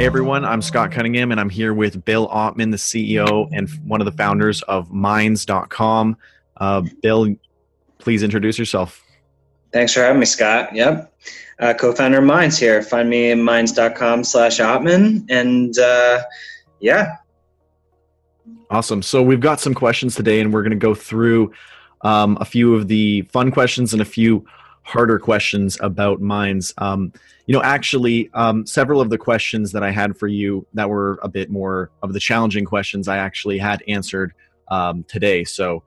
Hey everyone, I'm Scott Cunningham and I'm here with Bill Ottman, the CEO and one of the founders of Minds.com. Uh, Bill, please introduce yourself. Thanks for having me, Scott. Yep. Uh, co-founder of Minds here. Find me at minds.com slash Ottman. And uh, yeah. Awesome. So we've got some questions today and we're going to go through um, a few of the fun questions and a few harder questions about Minds. Um, you know, actually, um, several of the questions that I had for you that were a bit more of the challenging questions I actually had answered um, today. So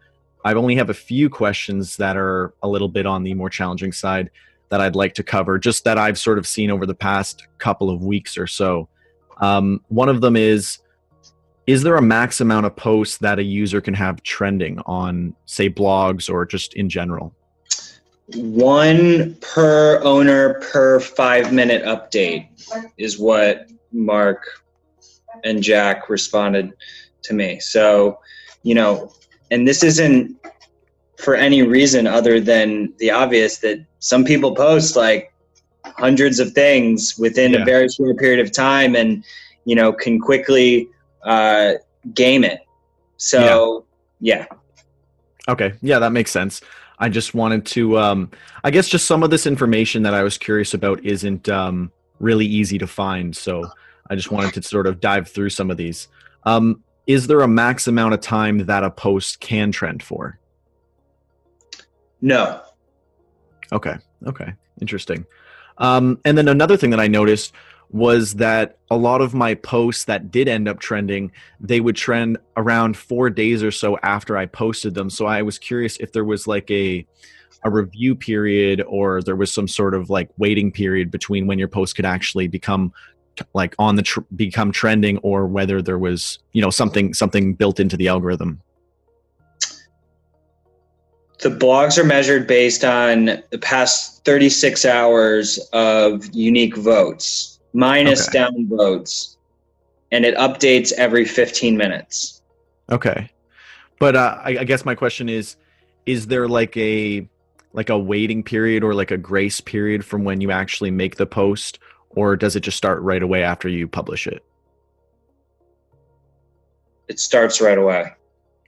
I only have a few questions that are a little bit on the more challenging side that I'd like to cover, just that I've sort of seen over the past couple of weeks or so. Um, one of them is Is there a max amount of posts that a user can have trending on, say, blogs or just in general? One per owner per five minute update is what Mark and Jack responded to me. So, you know, and this isn't for any reason other than the obvious that some people post like hundreds of things within yeah. a very short period of time and, you know, can quickly uh, game it. So, yeah. yeah. Okay. Yeah, that makes sense. I just wanted to, um, I guess, just some of this information that I was curious about isn't um, really easy to find. So I just wanted to sort of dive through some of these. Um, is there a max amount of time that a post can trend for? No. Okay. Okay. Interesting. Um, and then another thing that I noticed was that a lot of my posts that did end up trending they would trend around four days or so after i posted them. So i was curious if there was like a a review period or there was some sort of like waiting period between when your post could actually become like on the tr- become trending or whether there was you know something something built into the algorithm. The blogs are measured based on the past 36 hours of unique votes minus okay. downvotes, and it updates every 15 minutes. Okay, but uh, I, I guess my question is: Is there like a like a waiting period or like a grace period from when you actually make the post, or does it just start right away after you publish it? It starts right away.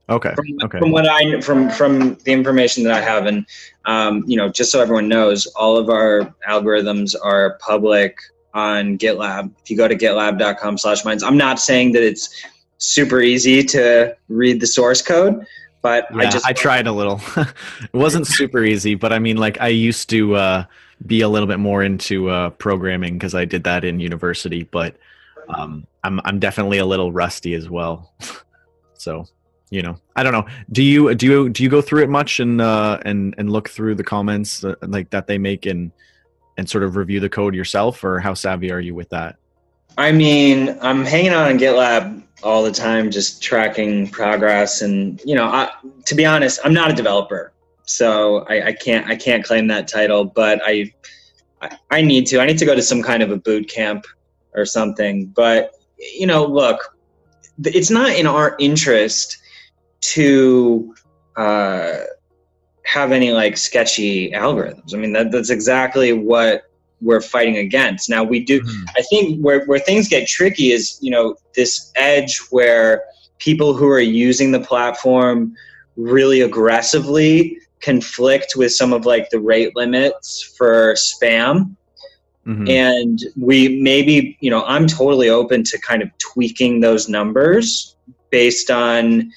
Okay. From, okay. From what I from from the information that I have, and um, you know, just so everyone knows, all of our algorithms are public on GitLab. If you go to gitlab.com slash minds, I'm not saying that it's super easy to read the source code, but yeah, I just I tried a little. it wasn't super easy, but I mean, like I used to uh, be a little bit more into uh, programming because I did that in university, but um, I'm I'm definitely a little rusty as well. so you know i don't know do you do you do you go through it much and uh and and look through the comments uh, like that they make and and sort of review the code yourself, or how savvy are you with that? I mean, I'm hanging out on GitLab all the time, just tracking progress. And you know, I, to be honest, I'm not a developer, so I, I can't I can't claim that title. But I, I I need to. I need to go to some kind of a boot camp or something. But you know, look, it's not in our interest to uh, have any like sketchy algorithms. I mean, that, that's exactly what we're fighting against. Now we do, mm-hmm. I think where, where things get tricky is, you know, this edge where people who are using the platform really aggressively conflict with some of like the rate limits for spam. Mm-hmm. And we maybe, you know, I'm totally open to kind of tweaking those numbers based on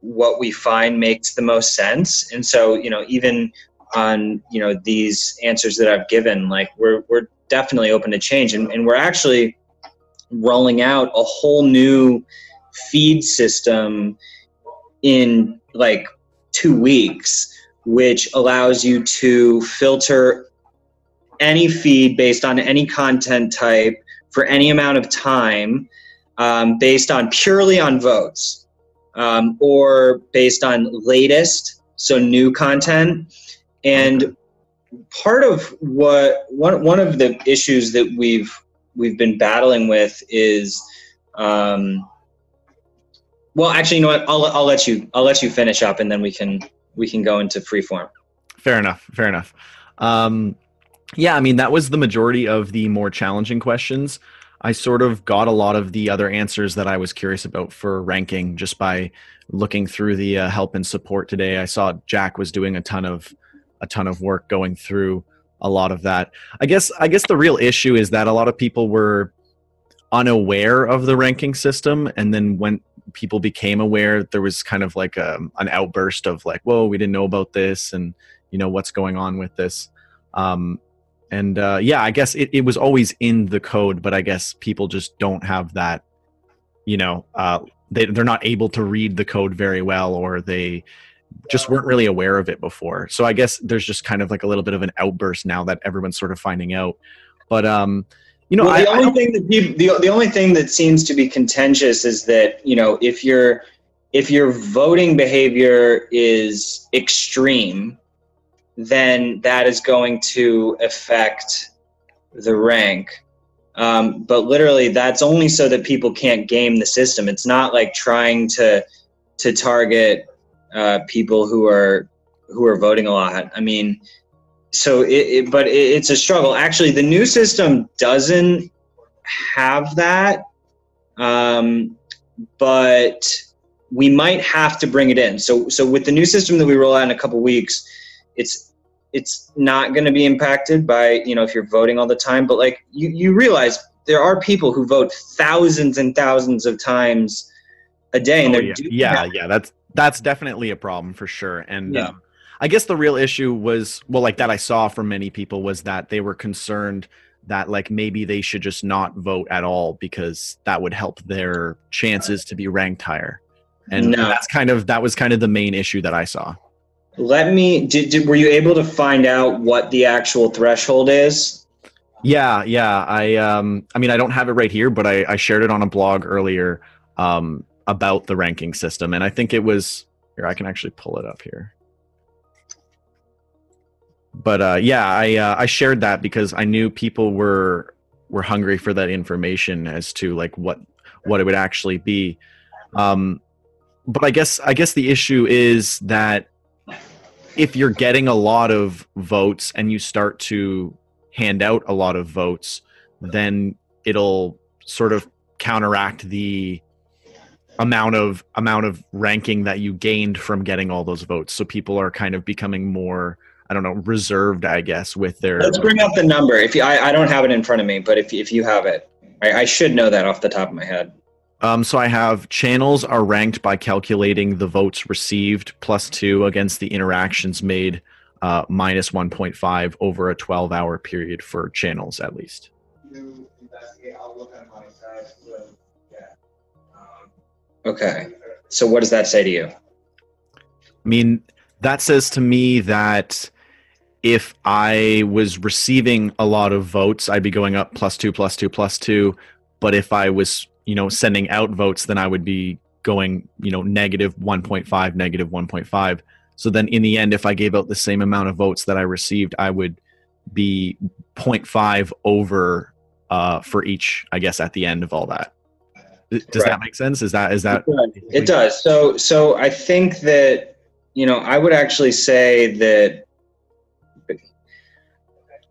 what we find makes the most sense. And so, you know, even on, you know, these answers that I've given, like we're, we're definitely open to change. And, and we're actually rolling out a whole new feed system in like two weeks, which allows you to filter any feed based on any content type for any amount of time um, based on purely on votes um, or based on latest, so new content. And part of what one one of the issues that we've we've been battling with is, um, well, actually, you know what? I'll I'll let you I'll let you finish up, and then we can we can go into freeform. Fair enough. Fair enough. Um, yeah, I mean that was the majority of the more challenging questions. I sort of got a lot of the other answers that I was curious about for ranking just by looking through the uh, help and support today. I saw Jack was doing a ton of a ton of work going through a lot of that. I guess I guess the real issue is that a lot of people were unaware of the ranking system and then when people became aware there was kind of like a, um, an outburst of like whoa we didn't know about this and you know what's going on with this um, and uh, yeah i guess it, it was always in the code but i guess people just don't have that you know uh, they, they're not able to read the code very well or they just weren't really aware of it before. So i guess there's just kind of like a little bit of an outburst now that everyone's sort of finding out. But um you know well, the I, only I thing that people, the, the only thing that seems to be contentious is that you know if your if your voting behavior is extreme then that is going to affect the rank. Um, but literally, that's only so that people can't game the system. It's not like trying to to target uh, people who are who are voting a lot. I mean, so it, it but it, it's a struggle. Actually, the new system doesn't have that, um, but we might have to bring it in. So so with the new system that we roll out in a couple weeks, it's it's not going to be impacted by you know if you're voting all the time but like you, you realize there are people who vote thousands and thousands of times a day and oh, they're yeah yeah, yeah that's that's definitely a problem for sure and yeah. um, i guess the real issue was well like that i saw from many people was that they were concerned that like maybe they should just not vote at all because that would help their chances to be ranked higher and no. that's kind of that was kind of the main issue that i saw let me. Did, did, were you able to find out what the actual threshold is? Yeah, yeah. I um, I mean, I don't have it right here, but I, I shared it on a blog earlier um, about the ranking system, and I think it was here. I can actually pull it up here. But uh, yeah, I uh, I shared that because I knew people were were hungry for that information as to like what what it would actually be. Um, but I guess I guess the issue is that if you're getting a lot of votes and you start to hand out a lot of votes, then it'll sort of counteract the amount of amount of ranking that you gained from getting all those votes. So people are kind of becoming more I don't know, reserved, I guess, with their. Let's bring up the number. If you, I, I don't have it in front of me, but if if you have it, I, I should know that off the top of my head. Um, so I have channels are ranked by calculating the votes received plus two against the interactions made uh, minus 1.5 over a 12 hour period for channels at least. Okay. So what does that say to you? I mean, that says to me that if I was receiving a lot of votes, I'd be going up plus two, plus two, plus two. But if I was you know sending out votes then i would be going you know negative 1.5 negative 1.5 so then in the end if i gave out the same amount of votes that i received i would be 0.5 over uh, for each i guess at the end of all that. Does that make sense? Is that is that it does. it does. So so i think that you know i would actually say that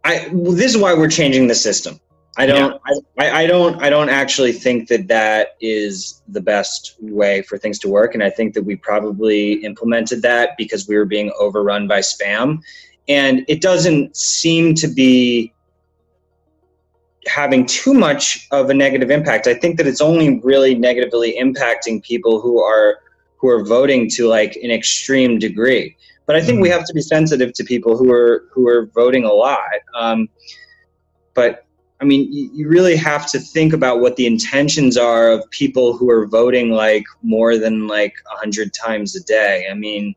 I, this is why we're changing the system I don't. Yeah. I, I don't. I don't actually think that that is the best way for things to work, and I think that we probably implemented that because we were being overrun by spam, and it doesn't seem to be having too much of a negative impact. I think that it's only really negatively impacting people who are who are voting to like an extreme degree. But I think mm-hmm. we have to be sensitive to people who are who are voting a lot. Um, but I mean, you, really have to think about what the intentions are of people who are voting like more than like a hundred times a day. I mean,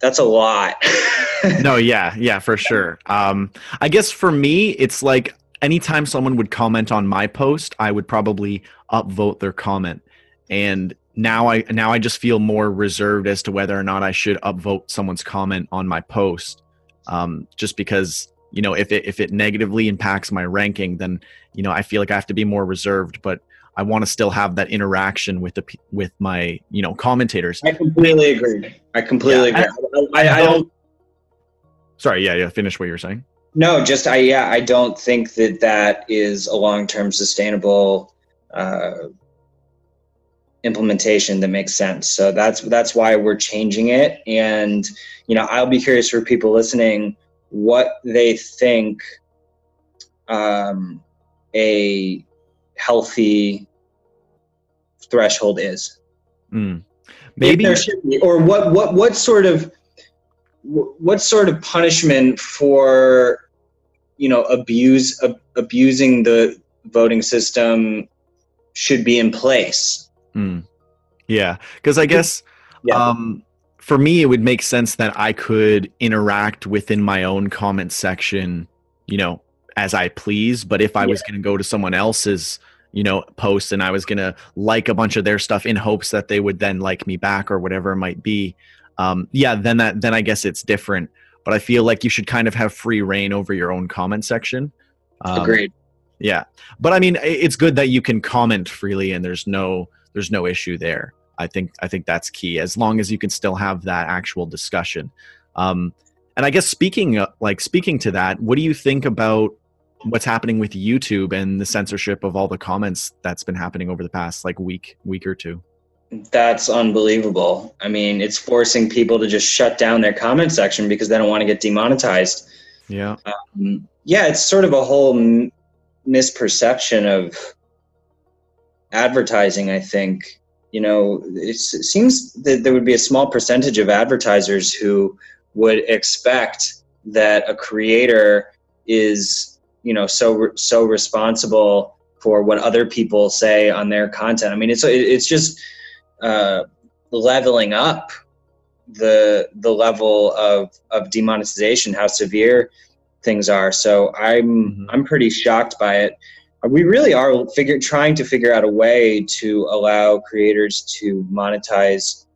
that's a lot. no, yeah, yeah, for sure. Um, I guess for me, it's like anytime someone would comment on my post, I would probably upvote their comment. And now I now I just feel more reserved as to whether or not I should upvote someone's comment on my post. Um, just because you know if it if it negatively impacts my ranking then you know i feel like i have to be more reserved but i want to still have that interaction with the with my you know commentators. I completely agree. I completely yeah, agree. I, I, I, don't sorry yeah yeah finish what you were saying. No, just I yeah, I don't think that that is a long-term sustainable uh, implementation that makes sense. So that's that's why we're changing it. And you know, I'll be curious for people listening what they think um, a healthy threshold is. Mm. Maybe there should be, or what what what sort of what sort of punishment for you know abuse ab- abusing the voting system should be in place mm. yeah because i guess yeah. um, for me it would make sense that i could interact within my own comment section you know as i please but if i yeah. was going to go to someone else's you know post and i was going to like a bunch of their stuff in hopes that they would then like me back or whatever it might be um, yeah, then that then I guess it's different. But I feel like you should kind of have free reign over your own comment section. Um, Agreed. Yeah, but I mean, it's good that you can comment freely and there's no there's no issue there. I think I think that's key as long as you can still have that actual discussion. Um, and I guess speaking uh, like speaking to that, what do you think about what's happening with YouTube and the censorship of all the comments that's been happening over the past like week week or two? That's unbelievable. I mean, it's forcing people to just shut down their comment section because they don't want to get demonetized. Yeah. Um, yeah, it's sort of a whole m- misperception of advertising, I think. You know, it seems that there would be a small percentage of advertisers who would expect that a creator is, you know, so so responsible for what other people say on their content. I mean, it's it's just uh, leveling up the the level of of demonetization, how severe things are. So I'm mm-hmm. I'm pretty shocked by it. We really are figure trying to figure out a way to allow creators to monetize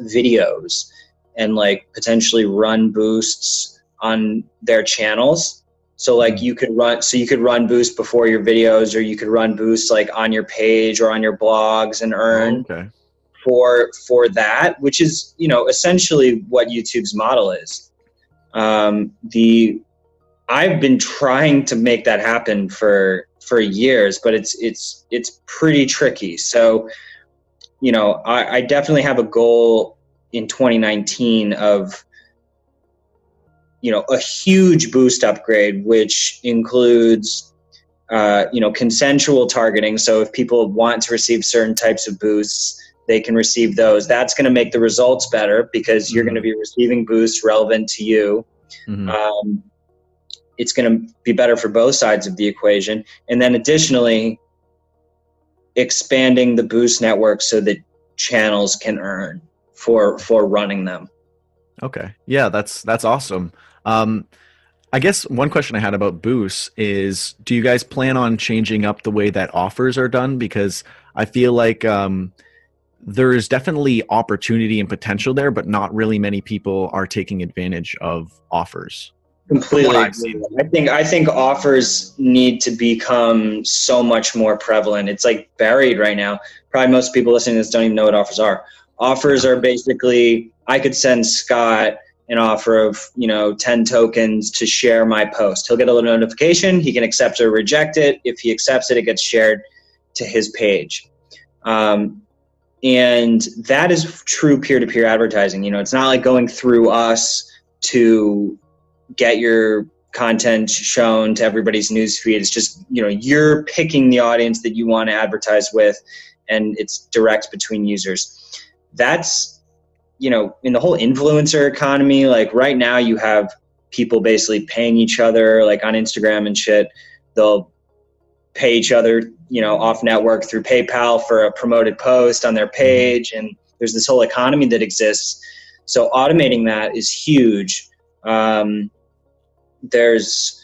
videos and like potentially run boosts on their channels. So like mm-hmm. you could run so you could run boost before your videos or you could run boost like on your page or on your blogs and earn. Oh, okay for for that, which is you know essentially what YouTube's model is. Um, the I've been trying to make that happen for for years, but it's it's it's pretty tricky. So, you know, I, I definitely have a goal in 2019 of you know a huge boost upgrade, which includes uh, you know consensual targeting. So if people want to receive certain types of boosts, they can receive those. That's going to make the results better because you're mm-hmm. going to be receiving boosts relevant to you. Mm-hmm. Um, it's going to be better for both sides of the equation. And then additionally, expanding the boost network so that channels can earn for for running them. Okay. Yeah, that's that's awesome. Um, I guess one question I had about Boost is do you guys plan on changing up the way that offers are done because I feel like um, there is definitely opportunity and potential there, but not really many people are taking advantage of offers. Completely. I think I think offers need to become so much more prevalent. It's like buried right now. Probably most people listening to this don't even know what offers are. Offers are basically I could send Scott an offer of you know 10 tokens to share my post he'll get a little notification he can accept or reject it if he accepts it it gets shared to his page um, and that is true peer-to-peer advertising you know it's not like going through us to get your content shown to everybody's newsfeed it's just you know you're picking the audience that you want to advertise with and it's direct between users that's you know in the whole influencer economy like right now you have people basically paying each other like on instagram and shit they'll pay each other you know off network through PayPal for a promoted post on their page, and there's this whole economy that exists. So automating that is huge. Um, there's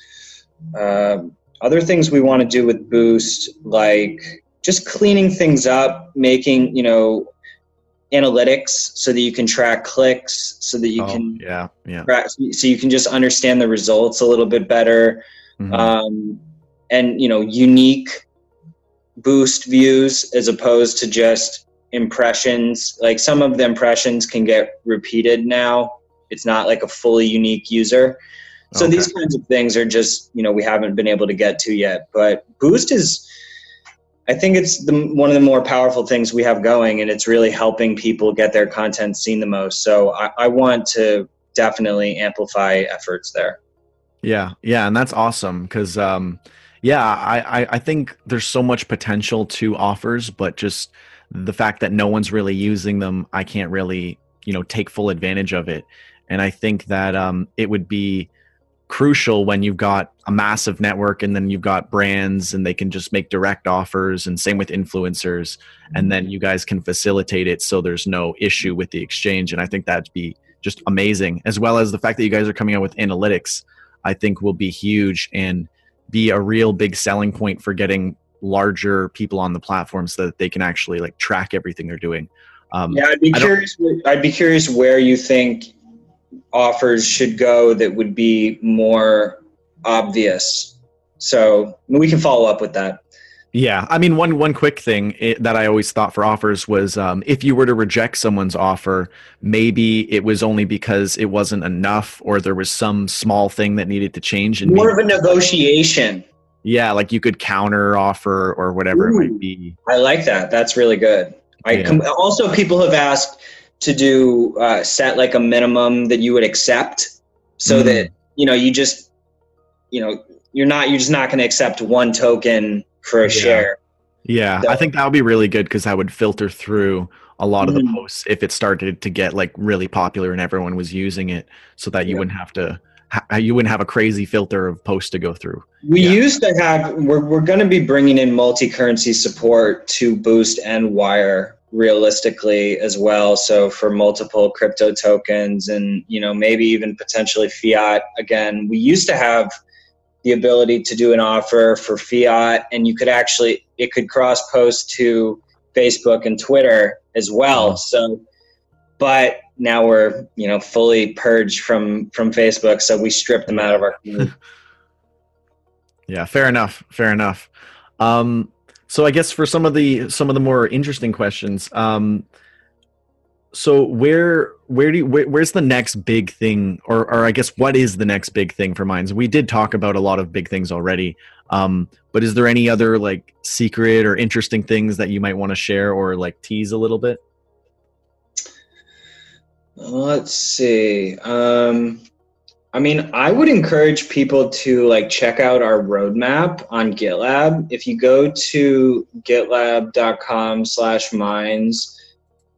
uh, other things we want to do with Boost, like just cleaning things up, making you know analytics so that you can track clicks, so that you oh, can yeah yeah track, so you can just understand the results a little bit better. Mm-hmm. Um, and you know unique boost views as opposed to just impressions. Like some of the impressions can get repeated now. It's not like a fully unique user. So okay. these kinds of things are just you know we haven't been able to get to yet. But Boost is, I think it's the, one of the more powerful things we have going, and it's really helping people get their content seen the most. So I, I want to definitely amplify efforts there. Yeah, yeah, and that's awesome because um, yeah, I, I I think there's so much potential to offers, but just the fact that no one's really using them, I can't really you know take full advantage of it. And I think that um, it would be crucial when you've got a massive network and then you've got brands and they can just make direct offers and same with influencers and then you guys can facilitate it so there's no issue with the exchange. And i think that'd be just amazing as well as the fact that you guys are coming out with analytics i think will be huge and be a real big selling point for getting larger people on the platform so that they can actually like track everything they're doing. Um, yeah i'd be curious i'd be curious where you think offers should go that would be more obvious. So we can follow up with that. Yeah, I mean, one one quick thing that I always thought for offers was um, if you were to reject someone's offer, maybe it was only because it wasn't enough, or there was some small thing that needed to change. And more of a negotiation. Yeah, like you could counter offer or whatever Ooh, it might be. I like that. That's really good. I yeah. com- also people have asked to do uh, set like a minimum that you would accept so mm. that you know you just you know you're not you're just not going to accept one token for a yeah. share yeah so, i think that would be really good because that would filter through a lot of the mm. posts if it started to get like really popular and everyone was using it so that you yeah. wouldn't have to you wouldn't have a crazy filter of posts to go through we yeah. used to have we're, we're going to be bringing in multi-currency support to boost and wire realistically as well. So for multiple crypto tokens and you know maybe even potentially fiat again we used to have the ability to do an offer for fiat and you could actually it could cross post to facebook and twitter as well. Mm-hmm. so but now we're you know fully purged from from facebook so we stripped them out of our yeah fair enough fair enough. Um so I guess for some of the some of the more interesting questions, um, so where where do you, where, where's the next big thing, or or I guess what is the next big thing for Minds? We did talk about a lot of big things already, um, but is there any other like secret or interesting things that you might want to share or like tease a little bit? Let's see. Um, I mean, I would encourage people to like check out our roadmap on GitLab. If you go to gitlab.com slash minds,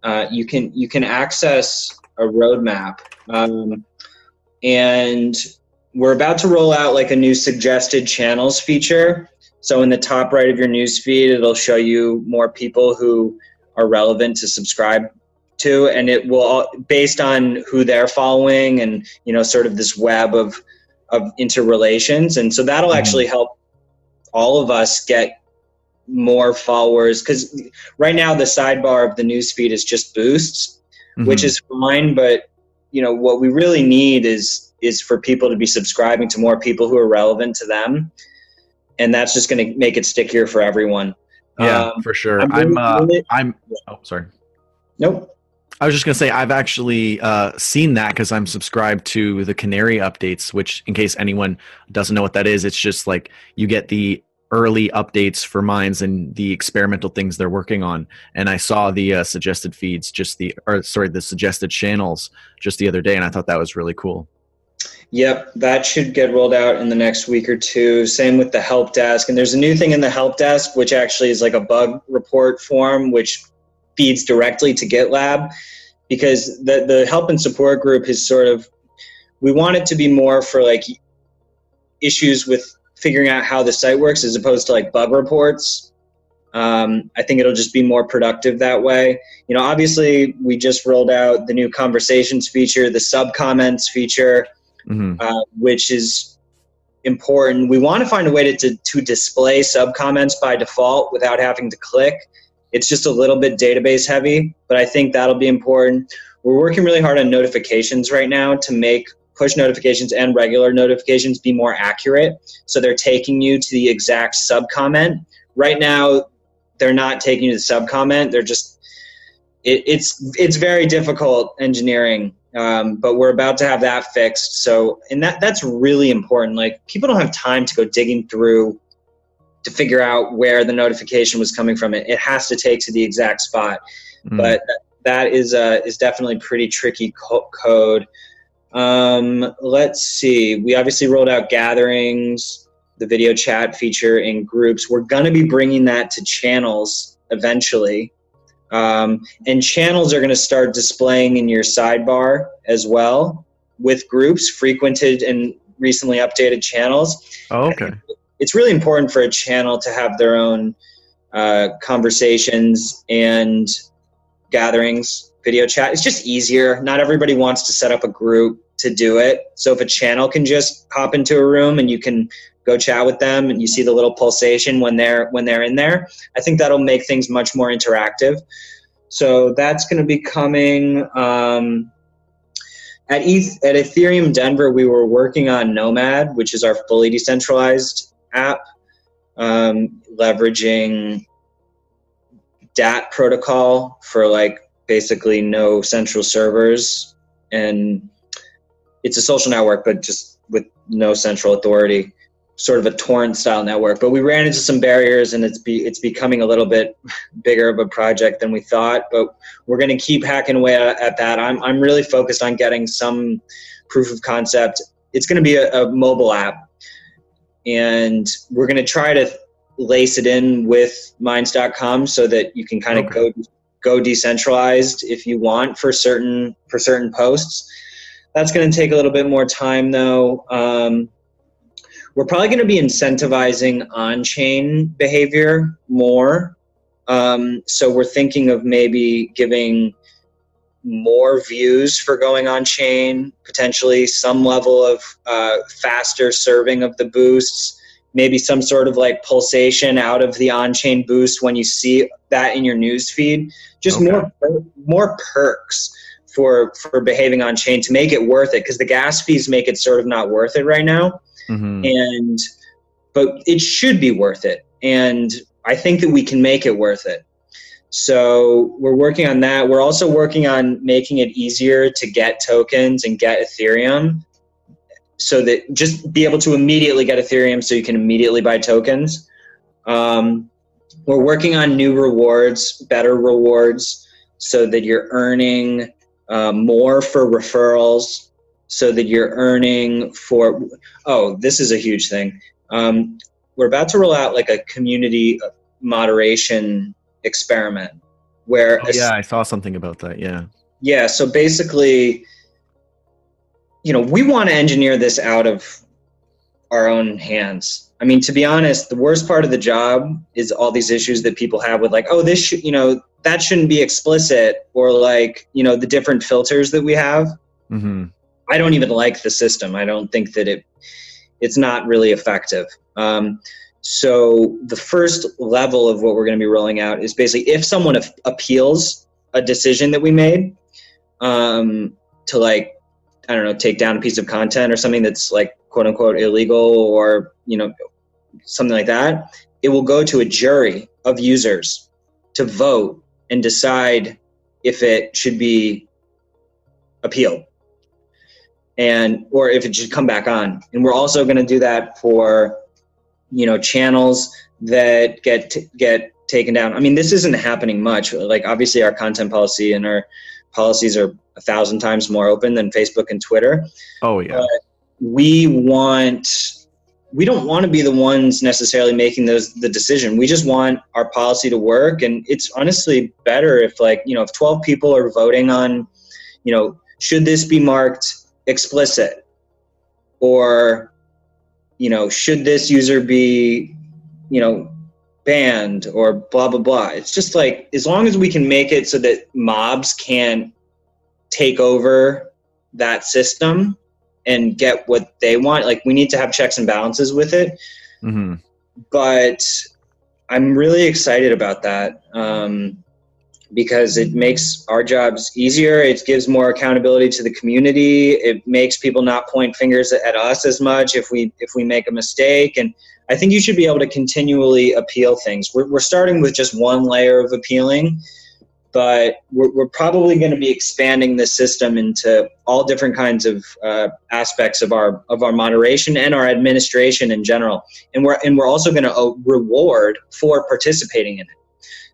uh, you can you can access a roadmap. Um, and we're about to roll out like a new suggested channels feature. So in the top right of your newsfeed, it'll show you more people who are relevant to subscribe to and it will based on who they're following and you know sort of this web of of interrelations. And so that'll mm-hmm. actually help all of us get more followers because right now the sidebar of the newsfeed is just boosts mm-hmm. which is fine but you know what we really need is is for people to be subscribing to more people who are relevant to them. And that's just going to make it stickier for everyone. Yeah um, for sure. I'm i'm, uh, I'm oh sorry. Nope I was just going to say, I've actually uh, seen that because I'm subscribed to the Canary updates, which, in case anyone doesn't know what that is, it's just like you get the early updates for Minds and the experimental things they're working on. And I saw the uh, suggested feeds, just the, or sorry, the suggested channels just the other day, and I thought that was really cool. Yep, that should get rolled out in the next week or two. Same with the help desk. And there's a new thing in the help desk, which actually is like a bug report form, which feeds directly to GitLab because the the help and support group is sort of we want it to be more for like issues with figuring out how the site works as opposed to like bug reports. Um, I think it'll just be more productive that way. You know, obviously we just rolled out the new conversations feature, the sub comments feature, mm-hmm. uh, which is important. We want to find a way to, to, to display sub comments by default without having to click. It's just a little bit database heavy, but I think that'll be important. We're working really hard on notifications right now to make push notifications and regular notifications be more accurate. So they're taking you to the exact sub comment. Right now, they're not taking you to the sub comment. They're just it, it's it's very difficult engineering Um, but we're about to have that fixed. So, and that that's really important. Like people don't have time to go digging through to figure out where the notification was coming from. It it has to take to the exact spot. Mm. But that is uh, is definitely pretty tricky co- code. Um, let's see. We obviously rolled out gatherings, the video chat feature in groups. We're going to be bringing that to channels eventually. Um, and channels are going to start displaying in your sidebar as well with groups, frequented and recently updated channels. Oh, okay. It's really important for a channel to have their own uh, conversations and gatherings, video chat. It's just easier. Not everybody wants to set up a group to do it. So if a channel can just hop into a room and you can go chat with them and you see the little pulsation when they're when they're in there, I think that'll make things much more interactive. So that's going to be coming. Um, at, ETH, at Ethereum Denver, we were working on Nomad, which is our fully decentralized app, um, leveraging DAT protocol for like basically no central servers. And it's a social network, but just with no central authority, sort of a torrent style network. But we ran into some barriers and it's be, it's becoming a little bit bigger of a project than we thought. But we're going to keep hacking away at that. I'm, I'm really focused on getting some proof of concept. It's going to be a, a mobile app. And we're going to try to lace it in with minds.com so that you can kind of okay. go go decentralized if you want for certain for certain posts. That's going to take a little bit more time though. Um, we're probably going to be incentivizing on-chain behavior more. Um, so we're thinking of maybe giving more views for going on chain potentially some level of uh, faster serving of the boosts maybe some sort of like pulsation out of the on-chain boost when you see that in your news feed just okay. more more perks for for behaving on chain to make it worth it because the gas fees make it sort of not worth it right now mm-hmm. and but it should be worth it and i think that we can make it worth it so we're working on that we're also working on making it easier to get tokens and get ethereum so that just be able to immediately get Ethereum so you can immediately buy tokens. Um, we're working on new rewards, better rewards, so that you're earning uh, more for referrals, so that you're earning for. Oh, this is a huge thing. Um, we're about to roll out like a community moderation experiment where. Oh, yeah, I saw something about that. Yeah. Yeah. So basically, you know, we want to engineer this out of our own hands. I mean, to be honest, the worst part of the job is all these issues that people have with like, oh, this should, you know, that shouldn't be explicit, or like, you know, the different filters that we have. Mm-hmm. I don't even like the system. I don't think that it, it's not really effective. Um, so the first level of what we're going to be rolling out is basically if someone appeals a decision that we made um, to like I don't know, take down a piece of content or something that's like quote unquote illegal or, you know, something like that, it will go to a jury of users to vote and decide if it should be appealed and or if it should come back on. And we're also going to do that for you know channels that get t- get taken down. I mean, this isn't happening much. Like obviously our content policy and our policies are a thousand times more open than Facebook and Twitter. Oh yeah. But we want we don't want to be the ones necessarily making those the decision. We just want our policy to work and it's honestly better if like, you know, if 12 people are voting on, you know, should this be marked explicit or you know, should this user be, you know, banned or blah blah blah. It's just like as long as we can make it so that mobs can't take over that system and get what they want. Like we need to have checks and balances with it. Mm-hmm. But I'm really excited about that um, because it makes our jobs easier. It gives more accountability to the community. It makes people not point fingers at us as much if we if we make a mistake. And I think you should be able to continually appeal things. We're, we're starting with just one layer of appealing but we're, we're probably going to be expanding the system into all different kinds of uh, aspects of our of our moderation and our administration in general and we're and we're also going to uh, reward for participating in it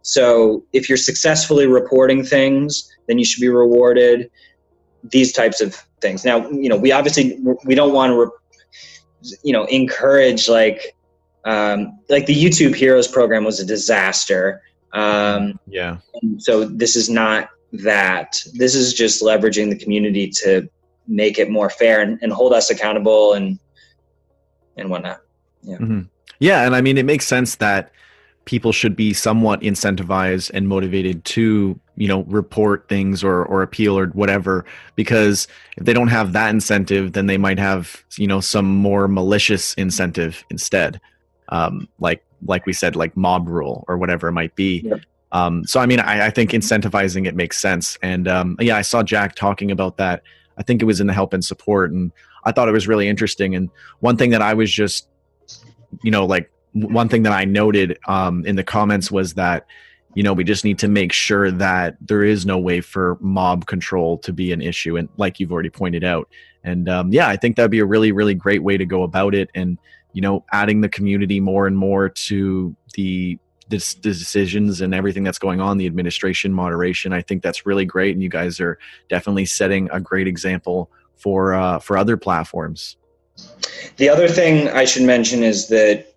so if you're successfully reporting things then you should be rewarded these types of things now you know we obviously we don't want to re- you know encourage like um, like the youtube heroes program was a disaster um, yeah. So this is not that. This is just leveraging the community to make it more fair and, and hold us accountable and and whatnot. Yeah. Mm-hmm. Yeah, and I mean it makes sense that people should be somewhat incentivized and motivated to you know report things or or appeal or whatever because if they don't have that incentive then they might have you know some more malicious incentive instead um, like like we said, like mob rule or whatever it might be. Yep. Um, so I mean, I, I, think incentivizing it makes sense. And um, yeah, I saw Jack talking about that. I think it was in the help and support, and I thought it was really interesting. And one thing that I was just, you know, like one thing that I noted um, in the comments was that, you know, we just need to make sure that there is no way for mob control to be an issue, and like you've already pointed out. And um, yeah, I think that'd be a really, really great way to go about it. And you know adding the community more and more to the the decisions and everything that's going on the administration moderation i think that's really great and you guys are definitely setting a great example for uh, for other platforms the other thing i should mention is that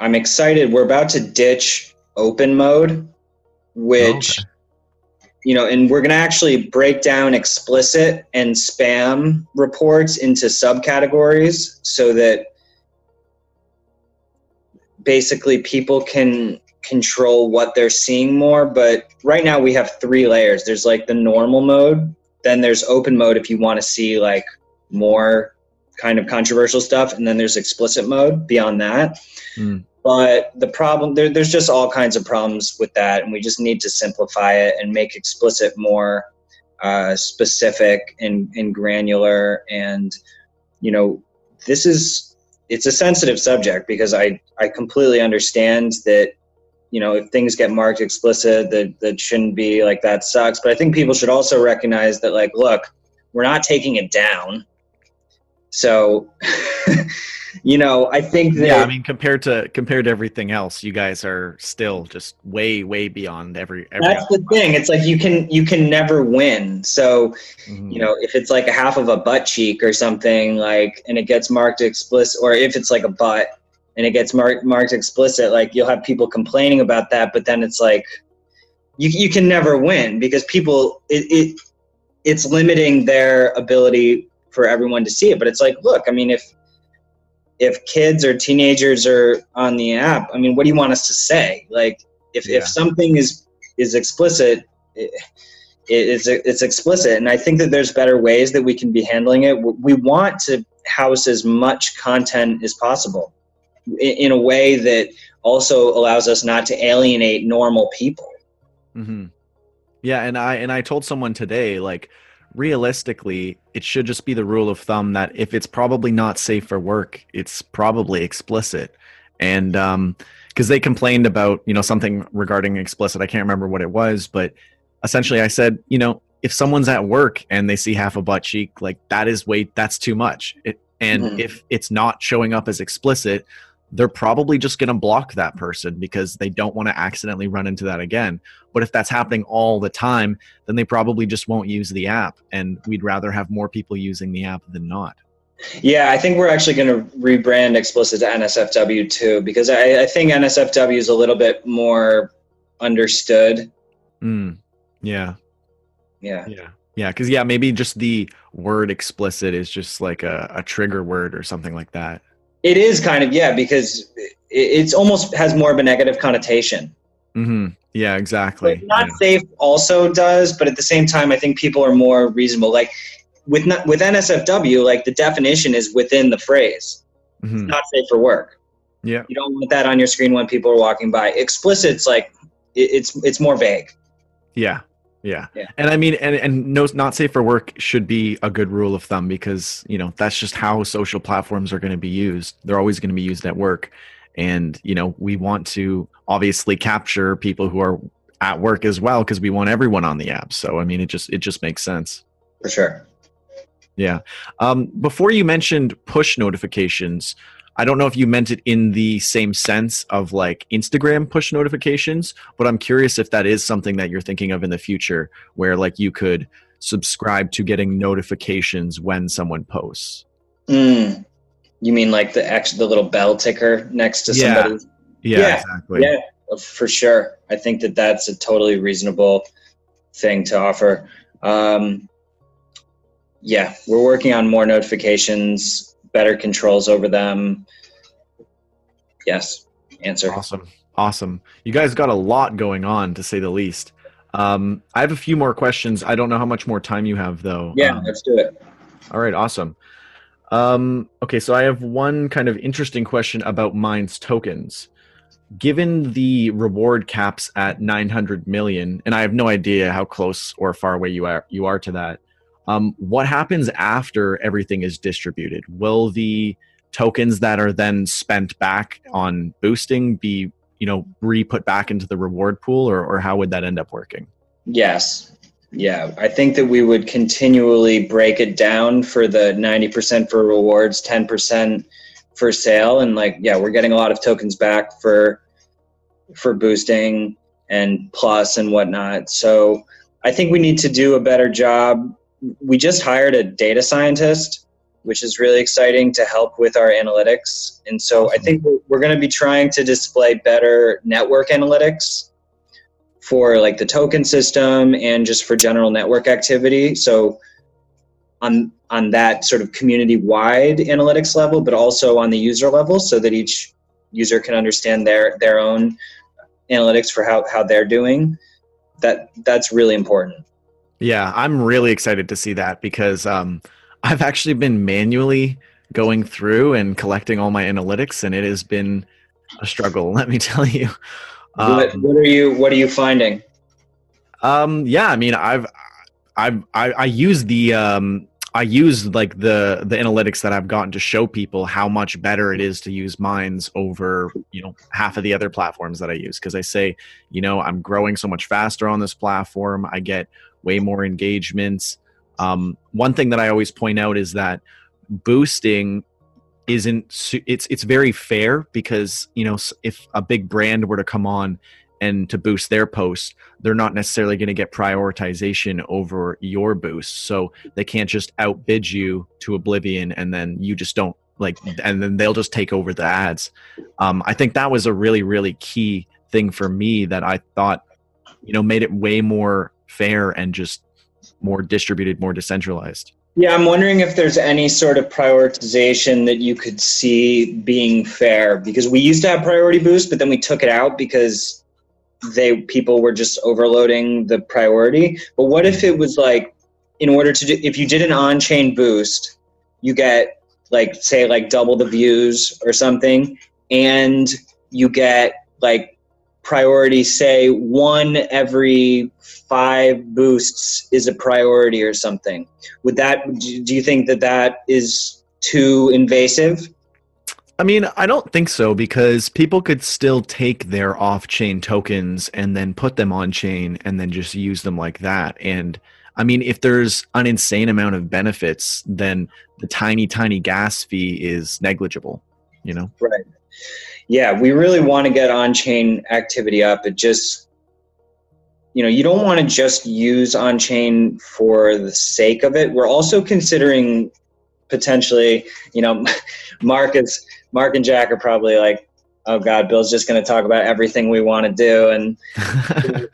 i'm excited. We're about to ditch open mode which okay. you know and we're going to actually break down explicit and spam reports into subcategories so that basically people can control what they're seeing more. But right now we have three layers. There's like the normal mode. Then there's open mode if you want to see like more kind of controversial stuff. And then there's explicit mode beyond that. Mm. But the problem there, there's just all kinds of problems with that and we just need to simplify it and make explicit more uh, specific and, and granular and you know this is it's a sensitive subject because I, I completely understand that you know if things get marked explicit that that shouldn't be like that sucks. But i think people should also recognize that like look we're not taking it down. So you know, I think that yeah. I mean, compared to compared to everything else, you guys are still just way way beyond every. every that's the thing. It's like you can you can never win. So, mm-hmm. you know, if it's like a half of a butt cheek or something like, and it gets marked explicit, or if it's like a butt and it gets marked marked explicit, like you'll have people complaining about that. But then it's like you you can never win because people it, it it's limiting their ability for everyone to see it. But it's like, look, I mean, if if kids or teenagers are on the app, I mean, what do you want us to say? Like, if, yeah. if something is is explicit, it, it's it's explicit, and I think that there's better ways that we can be handling it. We want to house as much content as possible in, in a way that also allows us not to alienate normal people. Mm-hmm. Yeah, and I and I told someone today, like realistically, it should just be the rule of thumb that if it's probably not safe for work, it's probably explicit. And um, because they complained about you know something regarding explicit, I can't remember what it was, but essentially I said, you know, if someone's at work and they see half a butt cheek, like that is way that's too much. It, and mm-hmm. if it's not showing up as explicit, they're probably just going to block that person because they don't want to accidentally run into that again. But if that's happening all the time, then they probably just won't use the app. And we'd rather have more people using the app than not. Yeah, I think we're actually going to rebrand Explicit to NSFW too, because I, I think NSFW is a little bit more understood. Mm, yeah. Yeah. Yeah. Yeah. Because, yeah, maybe just the word explicit is just like a, a trigger word or something like that. It is kind of yeah, because it's almost has more of a negative connotation. Mm-hmm. Yeah, exactly. Not yeah. safe also does, but at the same time, I think people are more reasonable. Like with not, with NSFW, like the definition is within the phrase. Mm-hmm. It's not safe for work. Yeah, you don't want that on your screen when people are walking by. Explicit's like it, it's it's more vague. Yeah, yeah. yeah. And I mean, and, and no, not safe for work should be a good rule of thumb because, you know, that's just how social platforms are going to be used. They're always going to be used at work. And, you know, we want to obviously capture people who are at work as well because we want everyone on the app. So I mean, it just it just makes sense. For sure. Yeah. Um, before you mentioned push notifications, I don't know if you meant it in the same sense of like Instagram push notifications, but I'm curious if that is something that you're thinking of in the future where like you could subscribe to getting notifications when someone posts. Mm. You mean like the X, the little bell ticker next to Yeah. somebody? Yeah, Yeah, exactly. Yeah, for sure. I think that that's a totally reasonable thing to offer. Um, yeah, we're working on more notifications, better controls over them. Yes, answer. Awesome. Awesome. You guys got a lot going on to say the least. Um, I have a few more questions. I don't know how much more time you have though. Yeah, Um, let's do it. All right, awesome. Um, okay, so I have one kind of interesting question about Minds tokens. Given the reward caps at 900 million, and I have no idea how close or far away you are you are to that. Um, what happens after everything is distributed? Will the tokens that are then spent back on boosting be, you know, re-put back into the reward pool, or, or how would that end up working? Yes. Yeah, I think that we would continually break it down for the 90% for rewards, 10% for sale and like yeah, we're getting a lot of tokens back for for boosting and plus and whatnot. So I think we need to do a better job. We just hired a data scientist, which is really exciting to help with our analytics. And so I think we're, going to be trying to display better network analytics for like the token system and just for general network activity. So on on that sort of community wide analytics level, but also on the user level, so that each user can understand their their own analytics for how, how they're doing. That that's really important. Yeah, I'm really excited to see that because um, I've actually been manually going through and collecting all my analytics, and it has been a struggle. Let me tell you. what, Um, what are you what are you finding? um, yeah, I mean, I've, I've, I, I use the, um, I use like the the analytics that I've gotten to show people how much better it is to use Minds over you know half of the other platforms that I use because I say you know I'm growing so much faster on this platform. I get way more engagements. Um, one thing that I always point out is that boosting isn't it's it's very fair because you know if a big brand were to come on and to boost their post they're not necessarily going to get prioritization over your boost so they can't just outbid you to oblivion and then you just don't like and then they'll just take over the ads um, i think that was a really really key thing for me that i thought you know made it way more fair and just more distributed more decentralized Yeah, I'm wondering if there's any sort of prioritization that you could see being fair because we used to have priority boost, but then we took it out because they people were just overloading the priority. But what if it was like in order to do if you did an on-chain boost, you get like say like double the views or something and you get like priority say one every five boosts is a priority or something would that do you think that that is too invasive I mean, I don't think so because people could still take their off chain tokens and then put them on chain and then just use them like that. And I mean, if there's an insane amount of benefits, then the tiny, tiny gas fee is negligible, you know? right yeah we really want to get on-chain activity up. It just you know you don't want to just use on-chain for the sake of it. We're also considering potentially you know mark is mark and jack are probably like oh god bill's just going to talk about everything we want to do. And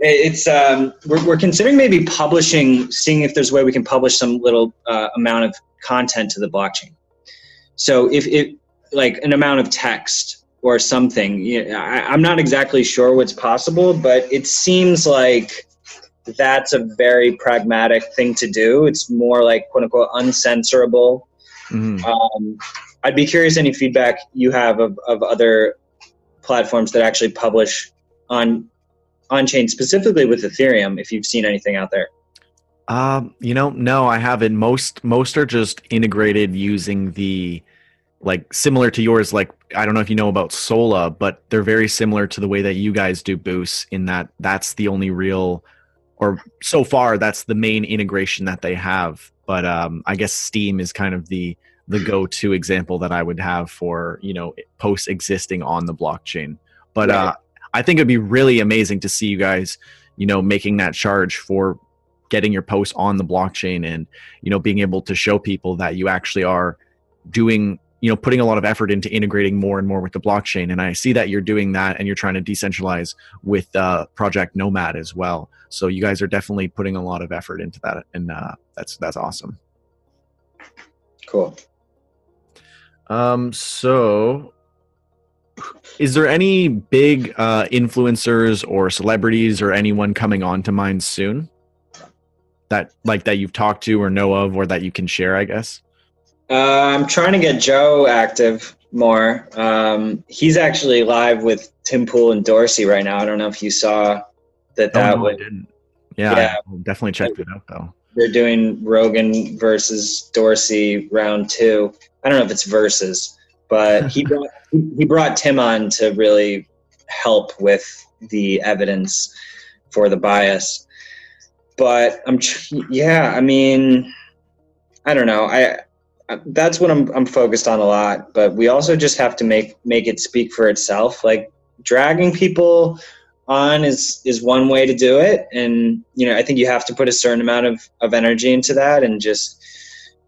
it's um, we're, we're considering maybe publishing seeing if there's a way we can publish some little uh, amount of content to the blockchain. So if it like an amount of text or something you know, I, i'm not exactly sure what's possible but it seems like that's a very pragmatic thing to do it's more like quote unquote uncensorable Mhm. um, I'd be curious any feedback you have of, of other platforms that actually publish on on chain specifically with Ethereum. If you've seen anything out there, Um, you know, no, I haven't. Most most are just integrated using the like similar to yours. Like I don't know if you know about Sola, but they're very similar to the way that you guys do Boost in that that's the only real, or so far that's the main integration that they have. But um, I guess Steem is kind of the the go-to example that I would have for you know posts existing on the blockchain. But right. uh, I think it'd be really amazing to see you guys, you know, making that charge for getting your posts on the blockchain and you know being able to show people that you actually are doing you know putting a lot of effort into integrating more and more with the blockchain. And i see that you're doing that and you're trying to decentralize with uh, project nomad as well. So you guys are definitely putting a lot of effort into that and uh, that's that's awesome. Cool. Um so is there any big uh, influencers or celebrities or anyone coming on to Minds soon? That like that you've talked to or know of or that you can share i guess uh, i'm trying to get joe active more. Um, he's actually live with tim pool and dorsey right now. I don't know if you saw that that oh, no, would, yeah, yeah. I'll definitely check it out though. They're doing rogan versus dorsey round two. I don't know if it's versus but he brought he brought tim on to really help with the evidence for the bias. But I'm yeah, I mean, I don't know. I that's what I'm I'm focused on a lot, but we also just have to make make it speak for itself. Like dragging people on is is one way to do it and you know i think you have to put a certain amount of, of energy into that and just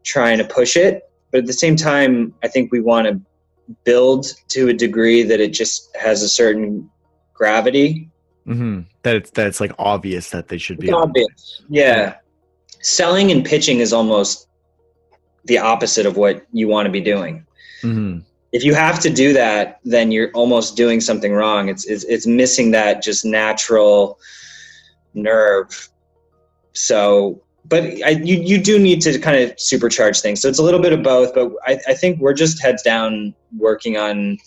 trying to push it but at the same time i think we want to build to a degree that it just has a certain gravity Mm-hmm. That it's that it's like obvious that they should be obvious. Yeah. selling and pitching is almost the opposite of what you want to be doing. Mm-hmm. If you have to do that, then you're almost doing something wrong. It's it's, it's missing that just natural nerve. So, but I, you you do need to kind of supercharge things. So it's a little bit of both. But I, I think we're just heads down working on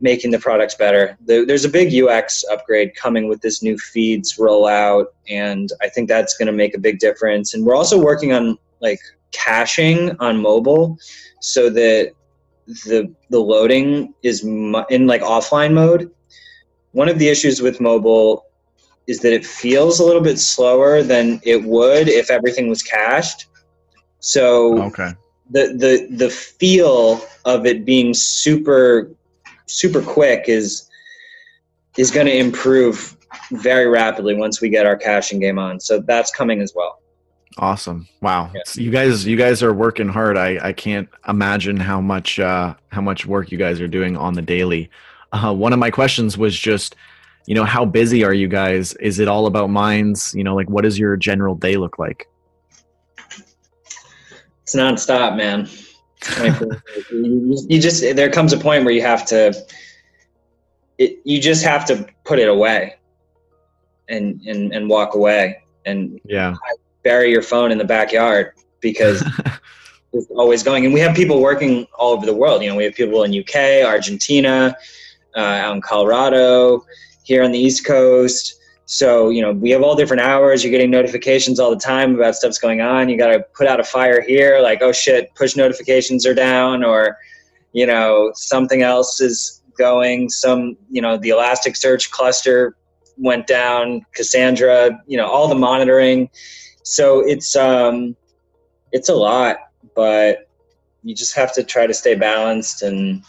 making the products better. there's a big UX upgrade coming with this new feeds rollout, and I think that's going to make a big difference. And we're also working on like caching on mobile, so that the the loading is in like offline mode. One of the issues with mobile is that it feels a little bit slower than it would if everything was cached. So okay. the the the feel of it being super super quick is is going to improve very rapidly once we get our caching game on. So that's coming as well. Awesome! Wow, yeah. you guys, you guys are working hard. I I can't imagine how much uh, how much work you guys are doing on the daily. Uh, one of my questions was just, you know, how busy are you guys? Is it all about Minds? You know, like what does your general day look like? It's nonstop, man you, you just there comes a point where you have to it, you just have to put it away and and and walk away and yeah bury your phone in the backyard because it's always going and we have people working all over the world you know we have people in uk argentina uh, out in colorado here on the east coast so, you know, we have all different hours. You're getting notifications all the time about stuff's going on. You got to put out a fire here, like, oh shit, push notifications are down, or, you know, something else is going. Some, you know, the Elasticsearch cluster went down, Cassandra, you know, all the monitoring. So it's, um, it's a lot, but you just have to try to stay balanced and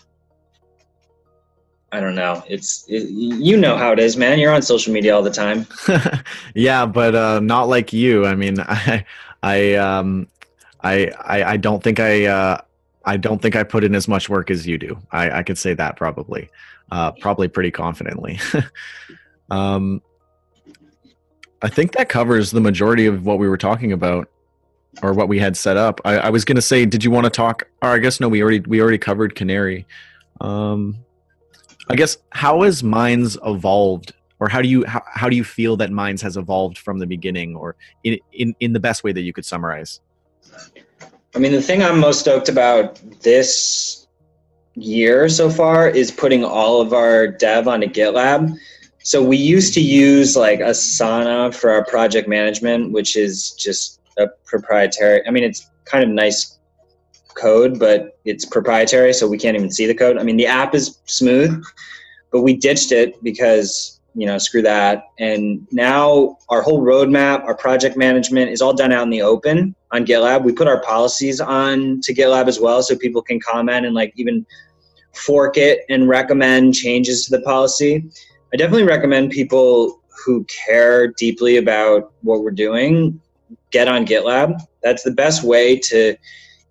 I don't know. It's it, you know how it is, man. You're on social media all the time. yeah, but uh, not like you. I mean, I I um I I, I don't think I uh, I don't think I put in as much work as you do. I I could say that probably, uh, probably pretty confidently. um, I think that covers the majority of what we were talking about or what we had set up. I, I was going to say, did you want to talk? Or I guess no, we already we already covered Canary. Um, I guess how has Minds evolved, or how do you how, how do you feel that Minds has evolved from the beginning, or in in in the best way that you could summarize? I mean, the thing I'm most stoked about this year so far is putting all of our dev onto GitLab. So we used to use like Asana for our project management, which is just a proprietary. I mean, it's kind of nice code, but it's proprietary, so we can't even see the code. I mean, the app is smooth, but we ditched it because you know screw that. And now our whole roadmap, our project management is all done out in the open on GitLab. We put our policies on to GitLab as well, so people can comment and like even fork it and recommend changes to the policy. I definitely recommend people who care deeply about what we're doing get on GitLab. That's the best way to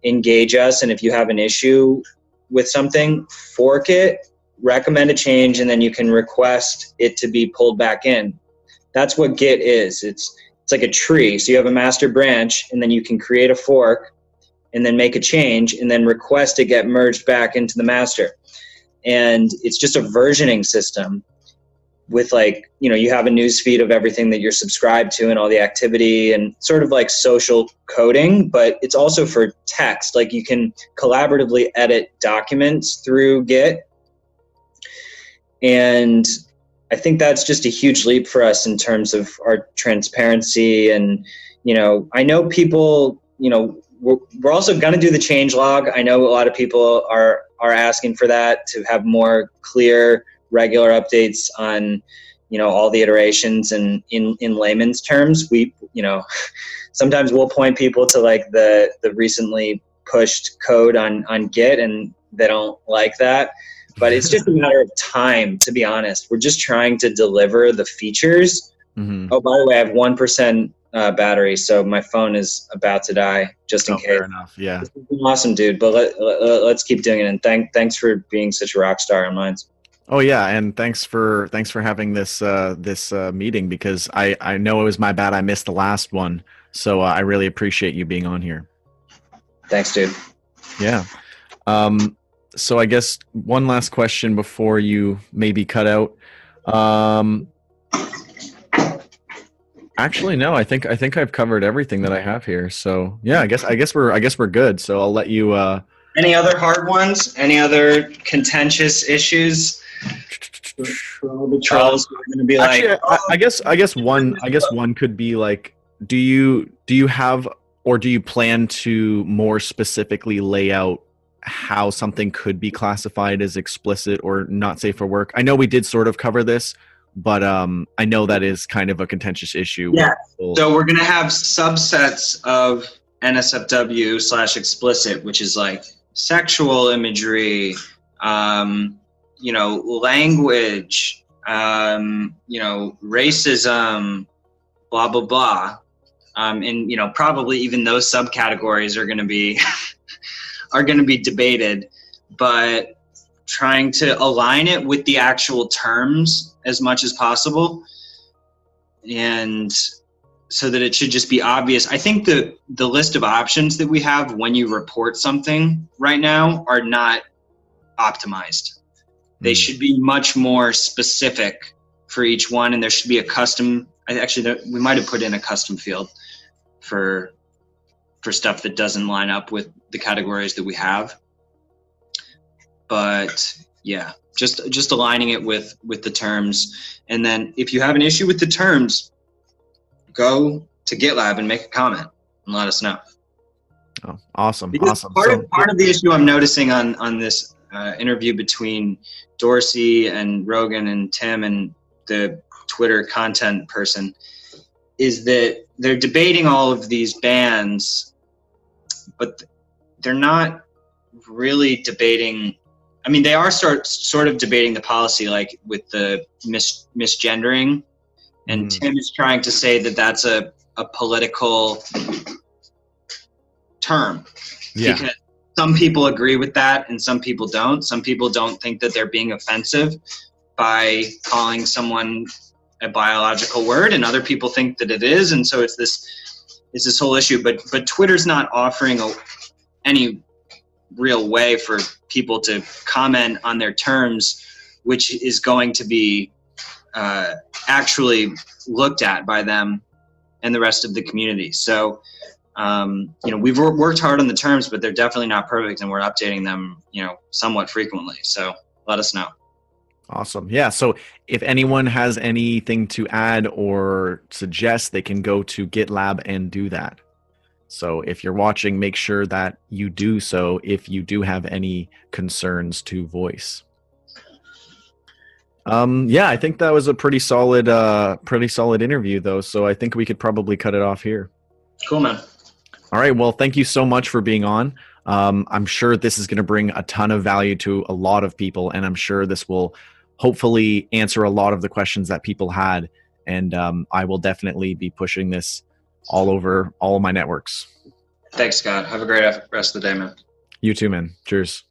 engage us. And if you have an issue with something, fork it, recommend a change, and then you can request it to be pulled back in. That's what Git is. It's it's like a tree. So you have a master branch, and then you can create a fork, and then make a change, and then request to get merged back into the master. And it's just a versioning system with like you know you have a news feed of everything that you're subscribed to and all the activity and sort of like social coding but it's also for text. Like you can collaboratively edit documents through git. And i think that's just a huge leap for us in terms of our transparency and you know i know people you know we're, we're also going to do the change log. I know a lot of people are are asking for that to have more clear regular updates on you know all the iterations and in in layman's terms we you know sometimes we'll point people to like the the recently pushed code on on git and they don't like that. But it's just a matter of time to be honest. We're just trying to deliver the features. Mm-hmm. oh by the way i have 1% uh, battery so my phone is about to die just in oh, case. fair enough yeah. Awesome dude but let, let, let's keep doing it and thank thanks for being such a rock star on mine Oh yeah, and thanks for thanks for having this uh, this uh, meeting because I I know it was my bad I missed the last one, so uh, I really appreciate you being on here. Thanks, dude. Yeah. Um, so I guess one last question before you maybe cut out. Um, actually, no. I think I think I've covered everything that I have here. So yeah, I guess I guess we're I guess we're good. So I'll let you. Uh, Any other hard ones? Any other contentious issues? Are going to be Actually, like. I, I guess I guess one I guess one could be like, do you do you have or do you plan to more specifically lay out how something could be classified as explicit or not safe for work? I know we did sort of cover this, but um, I know that is kind of a contentious issue. Yeah. So we're going to have subsets of NSFW slash explicit, which is like sexual imagery, um, you know, language, um, you know, racism, blah blah blah, um, and you know, probably even those subcategories are going to be are going to be debated, but trying to align it with the actual terms as much as possible, and so that it should just be obvious. I think the the list of options that we have when you report something right now are not optimized. They hmm. should be much more specific for each one, and there should be a custom. Actually, we might have put in a custom field for for stuff that doesn't line up with the categories that we have. But yeah, just just aligning it with with the terms, and then if you have an issue with the terms, go to GitLab and make a comment and let us know. Oh, awesome! Because awesome. Part, so, of, part of the issue I'm noticing on on this uh, interview between Dorsey and Rogan and Tim and the Twitter content person is that they're debating all of these bans, but they're not really debating. I mean, they are sort sort of debating the policy, like with the mis, misgendering, and mm. Tim is trying to say that that's a a political term. Yeah. Because some people agree with that and some people don't. Some people don't think that they're being offensive by calling someone a biological word and other people think that it is and so it's this it's this whole issue but but twitter's not offering a, any real way for people to comment on their terms which is going to be uh, actually looked at by them and the rest of the community so um, you know, we've worked hard on the terms, but they're definitely not perfect, and we're updating them, you know, somewhat frequently. So let us know. Awesome. Yeah. So if anyone has anything to add or suggest, they can go to GitLab and do that. So if you're watching, make sure that you do so if you do have any concerns to voice. Um, yeah, I think that was a pretty solid, uh, pretty solid interview, though. So I think we could probably cut it off here. Cool, man. All right. Well, thank you so much for being on. Um, I'm sure this is going to bring a ton of value to a lot of people, and I'm sure this will hopefully answer a lot of the questions that people had. And um, I will definitely be pushing this all over all of my networks. Thanks, Scott. Have a great rest of the day, man. You too, man. Cheers.